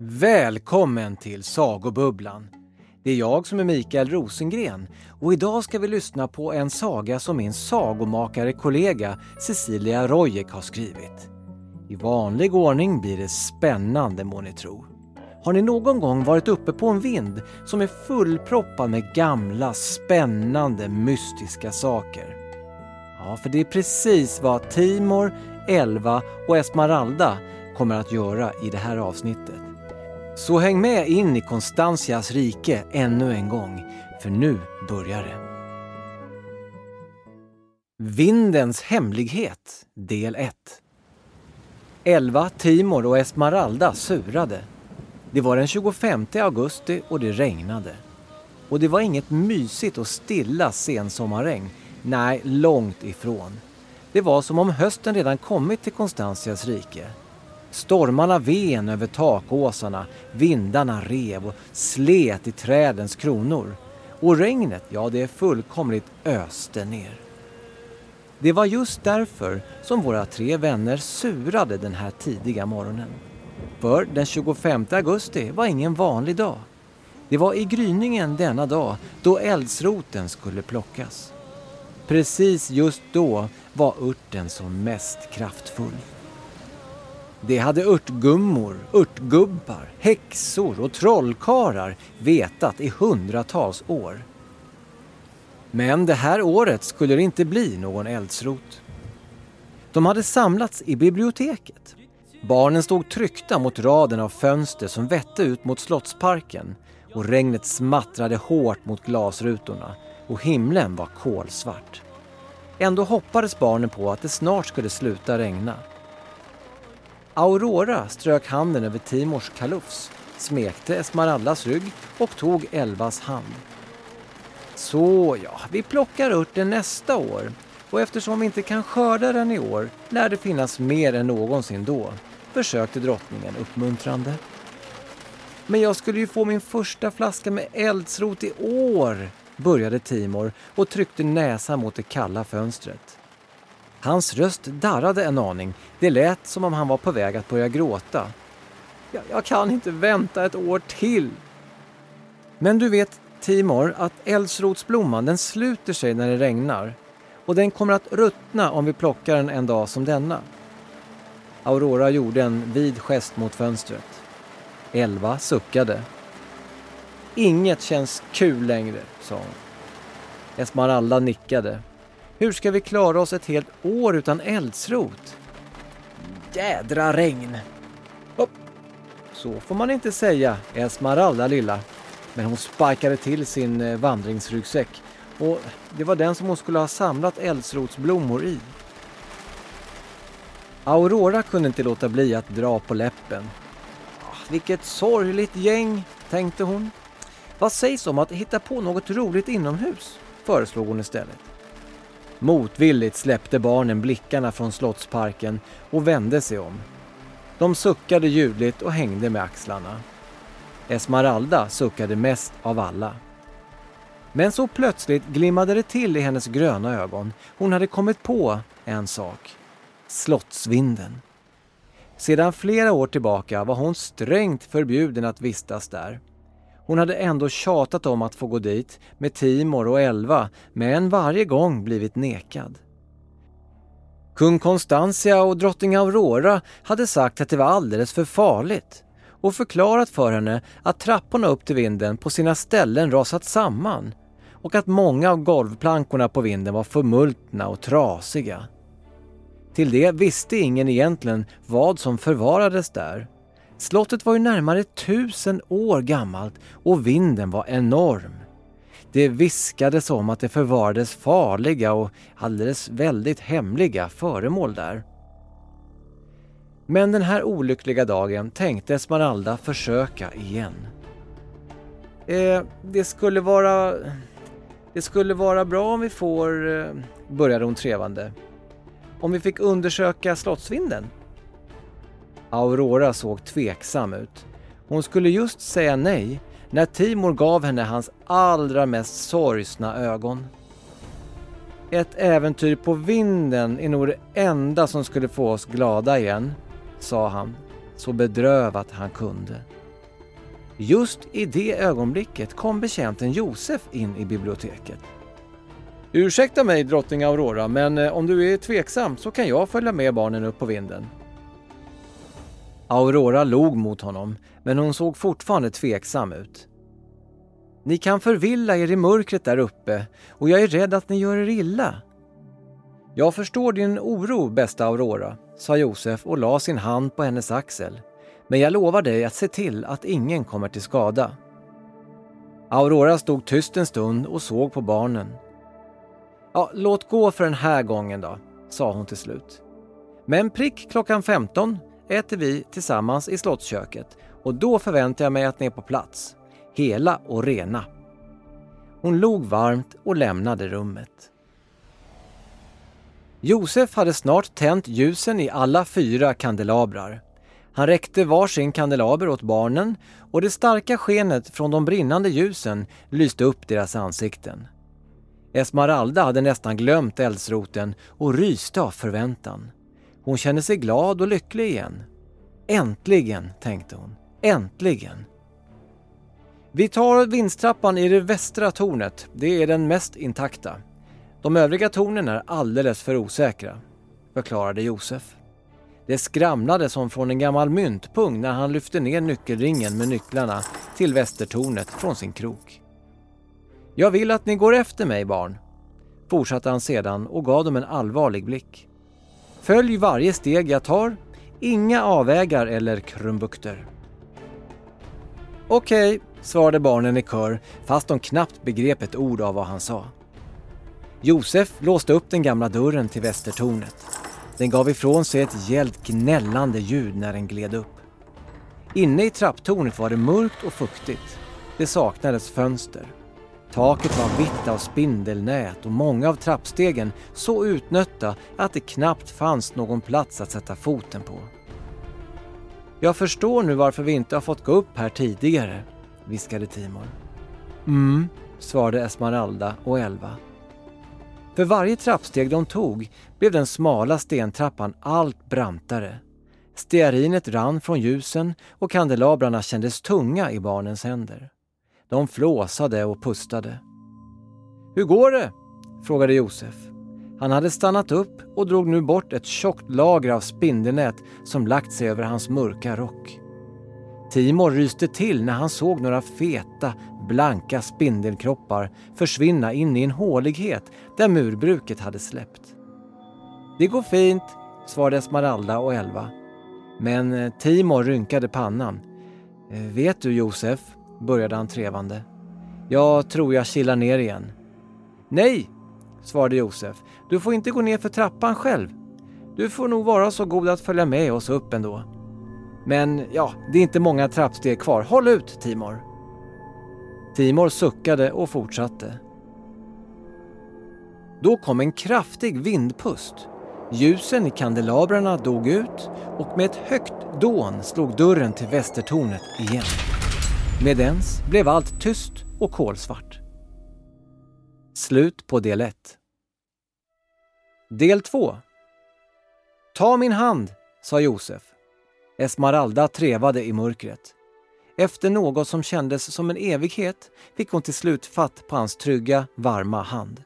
Välkommen till Sagobubblan. Det är jag som är Mikael Rosengren och idag ska vi lyssna på en saga som min sagomakare kollega Cecilia Rojek har skrivit. I vanlig ordning blir det spännande må ni tro. Har ni någon gång varit uppe på en vind som är fullproppad med gamla, spännande, mystiska saker? Ja, för det är precis vad Timor, Elva och Esmeralda kommer att göra i det här avsnittet. Så häng med in i Konstantias rike ännu en gång, för nu börjar det. Vindens hemlighet, del 1 Elva, Timor och Esmeralda surade. Det var den 25 augusti och det regnade. Och det var inget mysigt och stilla sensommarregn. Nej, långt ifrån. Det var som om hösten redan kommit till Konstantias rike. Stormarna ven över takåsarna, vindarna rev och slet i trädens kronor. Och regnet, ja det fullkomligt öste ner. Det var just därför som våra tre vänner surade den här tidiga morgonen. För den 25 augusti var ingen vanlig dag. Det var i gryningen denna dag då eldsroten skulle plockas. Precis just då var örten som mest kraftfull. Det hade örtgummor, örtgubbar, häxor och trollkarlar vetat i hundratals år. Men det här året skulle det inte bli någon eldsrot. De hade samlats i biblioteket. Barnen stod tryckta mot raden av fönster som vette ut mot Slottsparken och regnet smattrade hårt mot glasrutorna och himlen var kolsvart. Ändå hoppades barnen på att det snart skulle sluta regna. Aurora strök handen över Timors kalufs, smekte Esmeraldas rygg och tog Elvas hand. Så ja, vi plockar örten nästa år och eftersom vi inte kan skörda den i år lär det finnas mer än någonsin då, försökte drottningen uppmuntrande. Men jag skulle ju få min första flaska med eldsrot i år, började Timor och tryckte näsan mot det kalla fönstret. Hans röst darrade en aning. Det lät som om han var på väg att börja gråta. Jag, jag kan inte vänta ett år till. Men du vet, Timor, att eldsrotsblomman den sluter sig när det regnar och den kommer att ruttna om vi plockar den en dag som denna. Aurora gjorde en vid gest mot fönstret. Elva suckade. Inget känns kul längre, sa hon. Esmeralda nickade. Hur ska vi klara oss ett helt år utan eldsrot? Jädra regn! Hopp. Så får man inte säga, Esmeralda lilla. Men hon sparkade till sin eh, vandringsryggsäck och det var den som hon skulle ha samlat eldsrotsblommor i. Aurora kunde inte låta bli att dra på läppen. Ah, vilket sorgligt gäng, tänkte hon. Vad sägs om att hitta på något roligt inomhus? föreslog hon istället. Motvilligt släppte barnen blickarna från slottsparken och vände sig om. De suckade ljudligt och hängde med axlarna. Esmeralda suckade mest av alla. Men så plötsligt glimmade det till i hennes gröna ögon. Hon hade kommit på en sak. Slottsvinden. Sedan flera år tillbaka var hon strängt förbjuden att vistas där. Hon hade ändå tjatat om att få gå dit med Timor och Elva men varje gång blivit nekad. Kung Constantia och drottning Aurora hade sagt att det var alldeles för farligt och förklarat för henne att trapporna upp till vinden på sina ställen rasat samman och att många av golvplankorna på vinden var förmultna och trasiga. Till det visste ingen egentligen vad som förvarades där. Slottet var ju närmare tusen år gammalt och vinden var enorm. Det viskades om att det förvarades farliga och alldeles väldigt hemliga föremål där. Men den här olyckliga dagen tänkte Esmeralda försöka igen. Eh, det skulle vara... Det skulle vara bra om vi får... Eh, började hon trevande. Om vi fick undersöka slottsvinden? Aurora såg tveksam ut. Hon skulle just säga nej när Timor gav henne hans allra mest sorgsna ögon. Ett äventyr på vinden är nog det enda som skulle få oss glada igen, sa han, så bedrövat han kunde. Just i det ögonblicket kom betjänten Josef in i biblioteket. Ursäkta mig drottning Aurora, men eh, om du är tveksam så kan jag följa med barnen upp på vinden. Aurora log mot honom, men hon såg fortfarande tveksam ut. Ni kan förvilla er i mörkret där uppe och jag är rädd att ni gör er illa. Jag förstår din oro, bästa Aurora, sa Josef och la sin hand på hennes axel. Men jag lovar dig att se till att ingen kommer till skada. Aurora stod tyst en stund och såg på barnen. Ja, låt gå för den här gången då, sa hon till slut. Men prick klockan 15 äter vi tillsammans i slottsköket och då förväntar jag mig att ni är på plats, hela och rena. Hon log varmt och lämnade rummet. Josef hade snart tänt ljusen i alla fyra kandelabrar. Han räckte varsin kandelaber åt barnen och det starka skenet från de brinnande ljusen lyste upp deras ansikten. Esmeralda hade nästan glömt eldsroten och ryste av förväntan. Hon kände sig glad och lycklig igen. Äntligen, tänkte hon. Äntligen! Vi tar vindstrappan i det västra tornet. Det är den mest intakta. De övriga tornen är alldeles för osäkra, förklarade Josef. Det skramlade som från en gammal myntpung när han lyfte ner nyckelringen med nycklarna till västertornet från sin krok. Jag vill att ni går efter mig barn, fortsatte han sedan och gav dem en allvarlig blick. Följ varje steg jag tar, inga avvägar eller krumbukter. Okej, okay, svarade barnen i kör fast de knappt begrep ett ord av vad han sa. Josef låste upp den gamla dörren till västertornet. Den gav ifrån sig ett gällt gnällande ljud när den gled upp. Inne i trapptornet var det mörkt och fuktigt. Det saknades fönster. Taket var vitt av spindelnät och många av trappstegen så utnötta att det knappt fanns någon plats att sätta foten på. Jag förstår nu varför vi inte har fått gå upp här tidigare, viskade Timor. Mm, svarade Esmeralda och Elva. För varje trappsteg de tog blev den smala stentrappan allt brantare. Stearinet rann från ljusen och kandelabrarna kändes tunga i barnens händer. De flåsade och pustade. Hur går det? frågade Josef. Han hade stannat upp och drog nu bort ett tjockt lager av spindelnät som lagt sig över hans mörka rock. Timor ryste till när han såg några feta, blanka spindelkroppar försvinna in i en hålighet där murbruket hade släppt. Det går fint, svarade Esmeralda och Elva. Men eh, Timor rynkade pannan. Eh, vet du Josef, började han trevande. Jag tror jag kilar ner igen. Nej, svarade Josef. Du får inte gå ner för trappan själv. Du får nog vara så god att följa med oss upp ändå. Men ja, det är inte många trappsteg kvar. Håll ut, Timor. Timor suckade och fortsatte. Då kom en kraftig vindpust. Ljusen i kandelabrarna dog ut och med ett högt dån slog dörren till västertornet igen. Med ens blev allt tyst och kolsvart. Slut på del 1. Del 2. Ta min hand, sa Josef. Esmeralda trevade i mörkret. Efter något som kändes som en evighet fick hon till slut fatt på hans trygga, varma hand.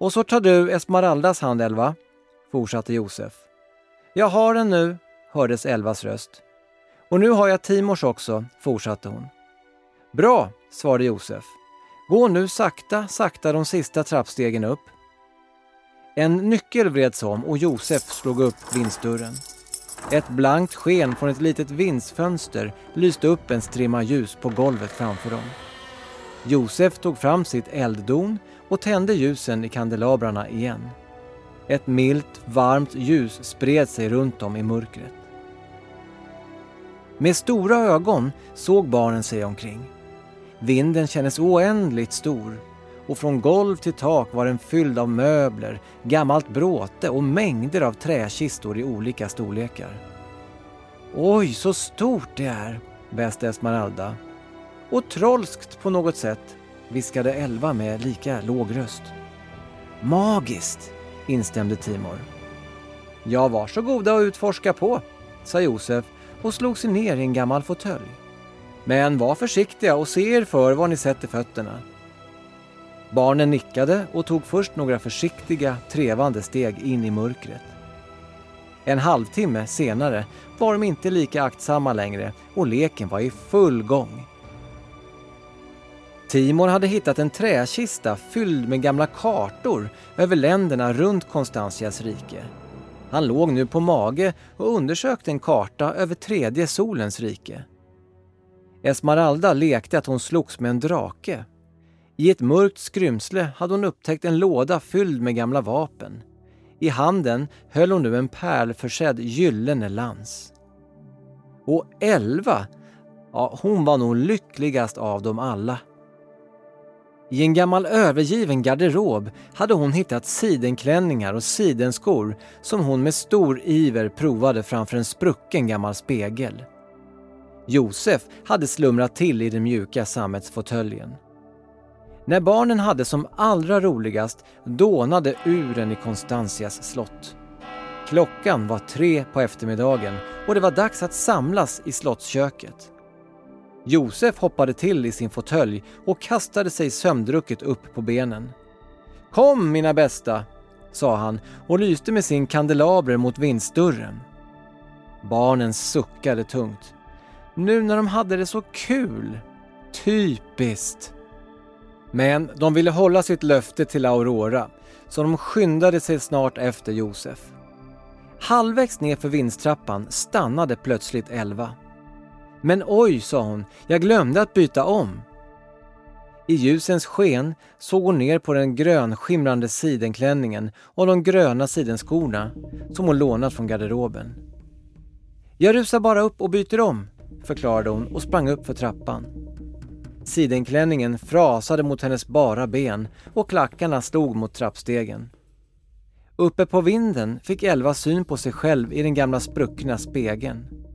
Och så tar du Esmeraldas hand, Elva, fortsatte Josef. Jag har den nu, hördes Elvas röst. Och nu har jag Timors också, fortsatte hon. Bra, svarade Josef. Gå nu sakta, sakta de sista trappstegen upp. En nyckel vreds om och Josef slog upp vindsdörren. Ett blankt sken från ett litet vindsfönster lyste upp en strimma ljus på golvet framför dem. Josef tog fram sitt elddon och tände ljusen i kandelabrarna igen. Ett milt, varmt ljus spred sig runt om i mörkret. Med stora ögon såg barnen sig omkring. Vinden kändes oändligt stor och från golv till tak var den fylld av möbler, gammalt bråte och mängder av träkistor i olika storlekar. Oj, så stort det är, bäste Esmeralda. Och trolskt på något sätt, viskade Elva med lika låg röst. Magiskt, instämde Timor. Ja, varsågoda och utforska på, sa Josef och slog sig ner i en gammal fåtölj. Men var försiktiga och se er för var ni sätter fötterna. Barnen nickade och tog först några försiktiga, trevande steg in i mörkret. En halvtimme senare var de inte lika aktsamma längre och leken var i full gång. Timor hade hittat en träkista fylld med gamla kartor över länderna runt Konstantias rike. Han låg nu på mage och undersökte en karta över tredje solens rike. Esmeralda lekte att hon slogs med en drake. I ett mörkt skrymsle hade hon upptäckt en låda fylld med gamla vapen. I handen höll hon nu en pärlförsedd gyllene lans. Och elva, ja, hon var nog lyckligast av dem alla. I en gammal övergiven garderob hade hon hittat sidenklänningar och sidenskor som hon med stor iver provade framför en sprucken gammal spegel. Josef hade slumrat till i den mjuka sammetsfåtöljen. När barnen hade som allra roligast dånade uren i Konstantias slott. Klockan var tre på eftermiddagen och det var dags att samlas i slottsköket. Josef hoppade till i sin fåtölj och kastade sig sömndrucket upp på benen. Kom mina bästa, sa han och lyste med sin kandelaber mot vindsdörren. Barnen suckade tungt. Nu när de hade det så kul. Typiskt. Men de ville hålla sitt löfte till Aurora, så de skyndade sig snart efter Josef. Halvvägs ner för vindstrappan stannade plötsligt Elva. Men oj, sa hon, jag glömde att byta om. I ljusens sken såg hon ner på den grönskimrande sidenklänningen och de gröna sidenskorna som hon lånat från garderoben. Jag rusar bara upp och byter om, förklarade hon och sprang upp för trappan. Sidenklänningen frasade mot hennes bara ben och klackarna slog mot trappstegen. Uppe på vinden fick Elva syn på sig själv i den gamla spruckna spegeln.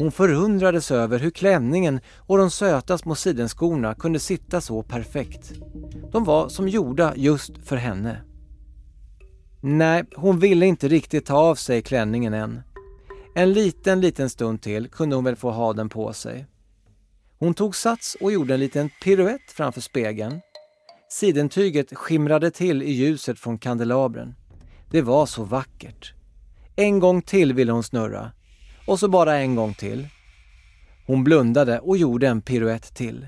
Hon förundrades över hur klänningen och de söta små sidenskorna kunde sitta så perfekt. De var som gjorda just för henne. Nej, hon ville inte riktigt ta av sig klänningen än. En liten, liten stund till kunde hon väl få ha den på sig. Hon tog sats och gjorde en liten piruett framför spegeln. Sidentyget skimrade till i ljuset från kandelabren. Det var så vackert. En gång till ville hon snurra. Och så bara en gång till. Hon blundade och gjorde en piruett till.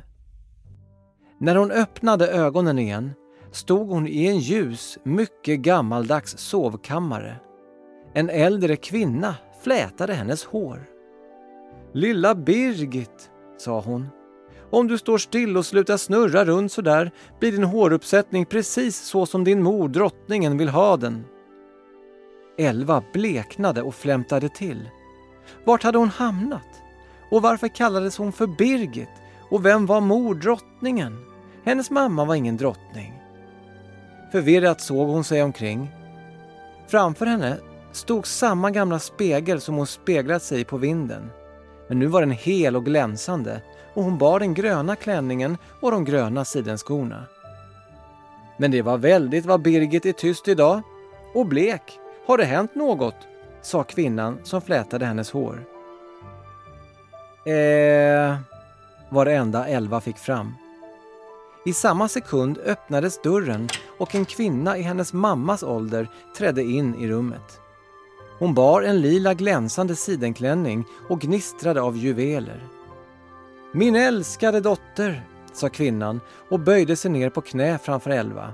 När hon öppnade ögonen igen stod hon i en ljus, mycket gammaldags sovkammare. En äldre kvinna flätade hennes hår. Lilla Birgit, sa hon. Om du står still och slutar snurra runt så där blir din håruppsättning precis så som din mor, drottningen, vill ha den. Elva bleknade och flämtade till. Vart hade hon hamnat? Och varför kallades hon för Birgit? Och vem var mor, drottningen? Hennes mamma var ingen drottning. Förvirrat såg hon sig omkring. Framför henne stod samma gamla spegel som hon speglat sig i på vinden. Men nu var den hel och glänsande och hon bar den gröna klänningen och de gröna sidenskorna. Men det var väldigt vad Birgit är tyst idag. Och blek. Har det hänt något? Sa kvinnan som flätade hennes hår. Eh, var det enda Elva fick fram. I samma sekund öppnades dörren och en kvinna i hennes mammas ålder trädde in i rummet. Hon bar en lila glänsande sidenklänning och gnistrade av juveler. Min älskade dotter, sa kvinnan och böjde sig ner på knä framför Elva.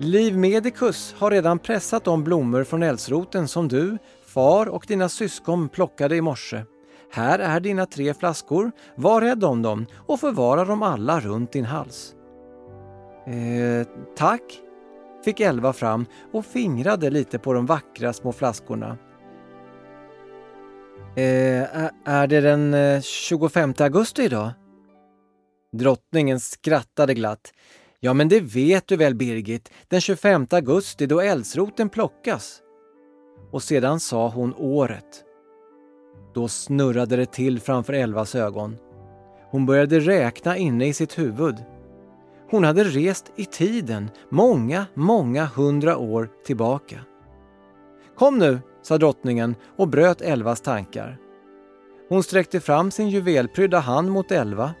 Liv Medicus har redan pressat de blommor från eldsroten som du, far och dina syskon plockade i morse. Här är dina tre flaskor, var rädd om dem och förvara dem alla runt din hals. Eh, tack, fick Elva fram och fingrade lite på de vackra små flaskorna. Eh, är det den eh, 25 augusti idag? Drottningen skrattade glatt. Ja, men det vet du väl Birgit, den 25 augusti då eldsroten plockas. Och sedan sa hon året. Då snurrade det till framför Elvas ögon. Hon började räkna inne i sitt huvud. Hon hade rest i tiden, många, många hundra år tillbaka. Kom nu, sa drottningen och bröt Elvas tankar. Hon sträckte fram sin juvelprydda hand mot Elva.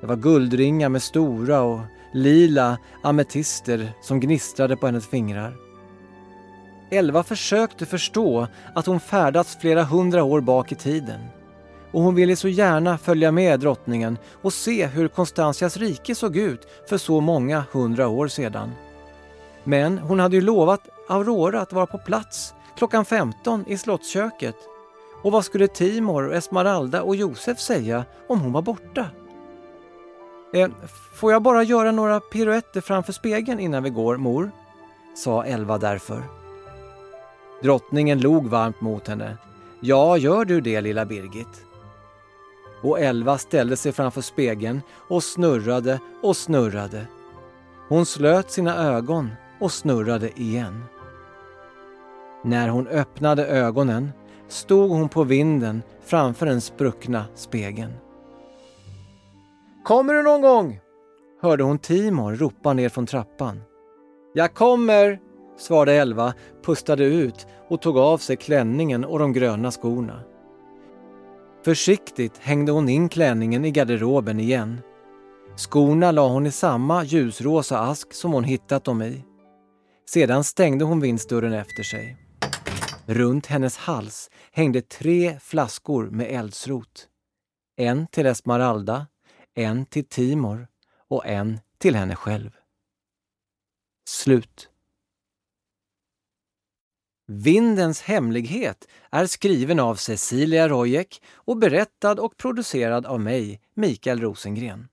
Det var guldringar med stora och lila ametister som gnistrade på hennes fingrar. Elva försökte förstå att hon färdats flera hundra år bak i tiden. Och hon ville så gärna följa med drottningen och se hur Konstantias rike såg ut för så många hundra år sedan. Men hon hade ju lovat Aurora att vara på plats klockan 15 i slottsköket. Och vad skulle Timor, Esmeralda och Josef säga om hon var borta? Eh, får jag bara göra några piruetter framför spegeln innan vi går, mor? sa Elva därför. Drottningen log varmt mot henne. Ja, gör du det, lilla Birgit. Och Elva ställde sig framför spegeln och snurrade och snurrade. Hon slöt sina ögon och snurrade igen. När hon öppnade ögonen stod hon på vinden framför den spruckna spegeln. Kommer du någon gång? hörde hon Timor ropa ner från trappan. Jag kommer, svarade Elva, pustade ut och tog av sig klänningen och de gröna skorna. Försiktigt hängde hon in klänningen i garderoben igen. Skorna la hon i samma ljusrosa ask som hon hittat dem i. Sedan stängde hon vindsdörren efter sig. Runt hennes hals hängde tre flaskor med eldsrot. En till Esmeralda, en till Timor och en till henne själv. Slut. Vindens hemlighet är skriven av Cecilia Rojek och berättad och producerad av mig, Mikael Rosengren.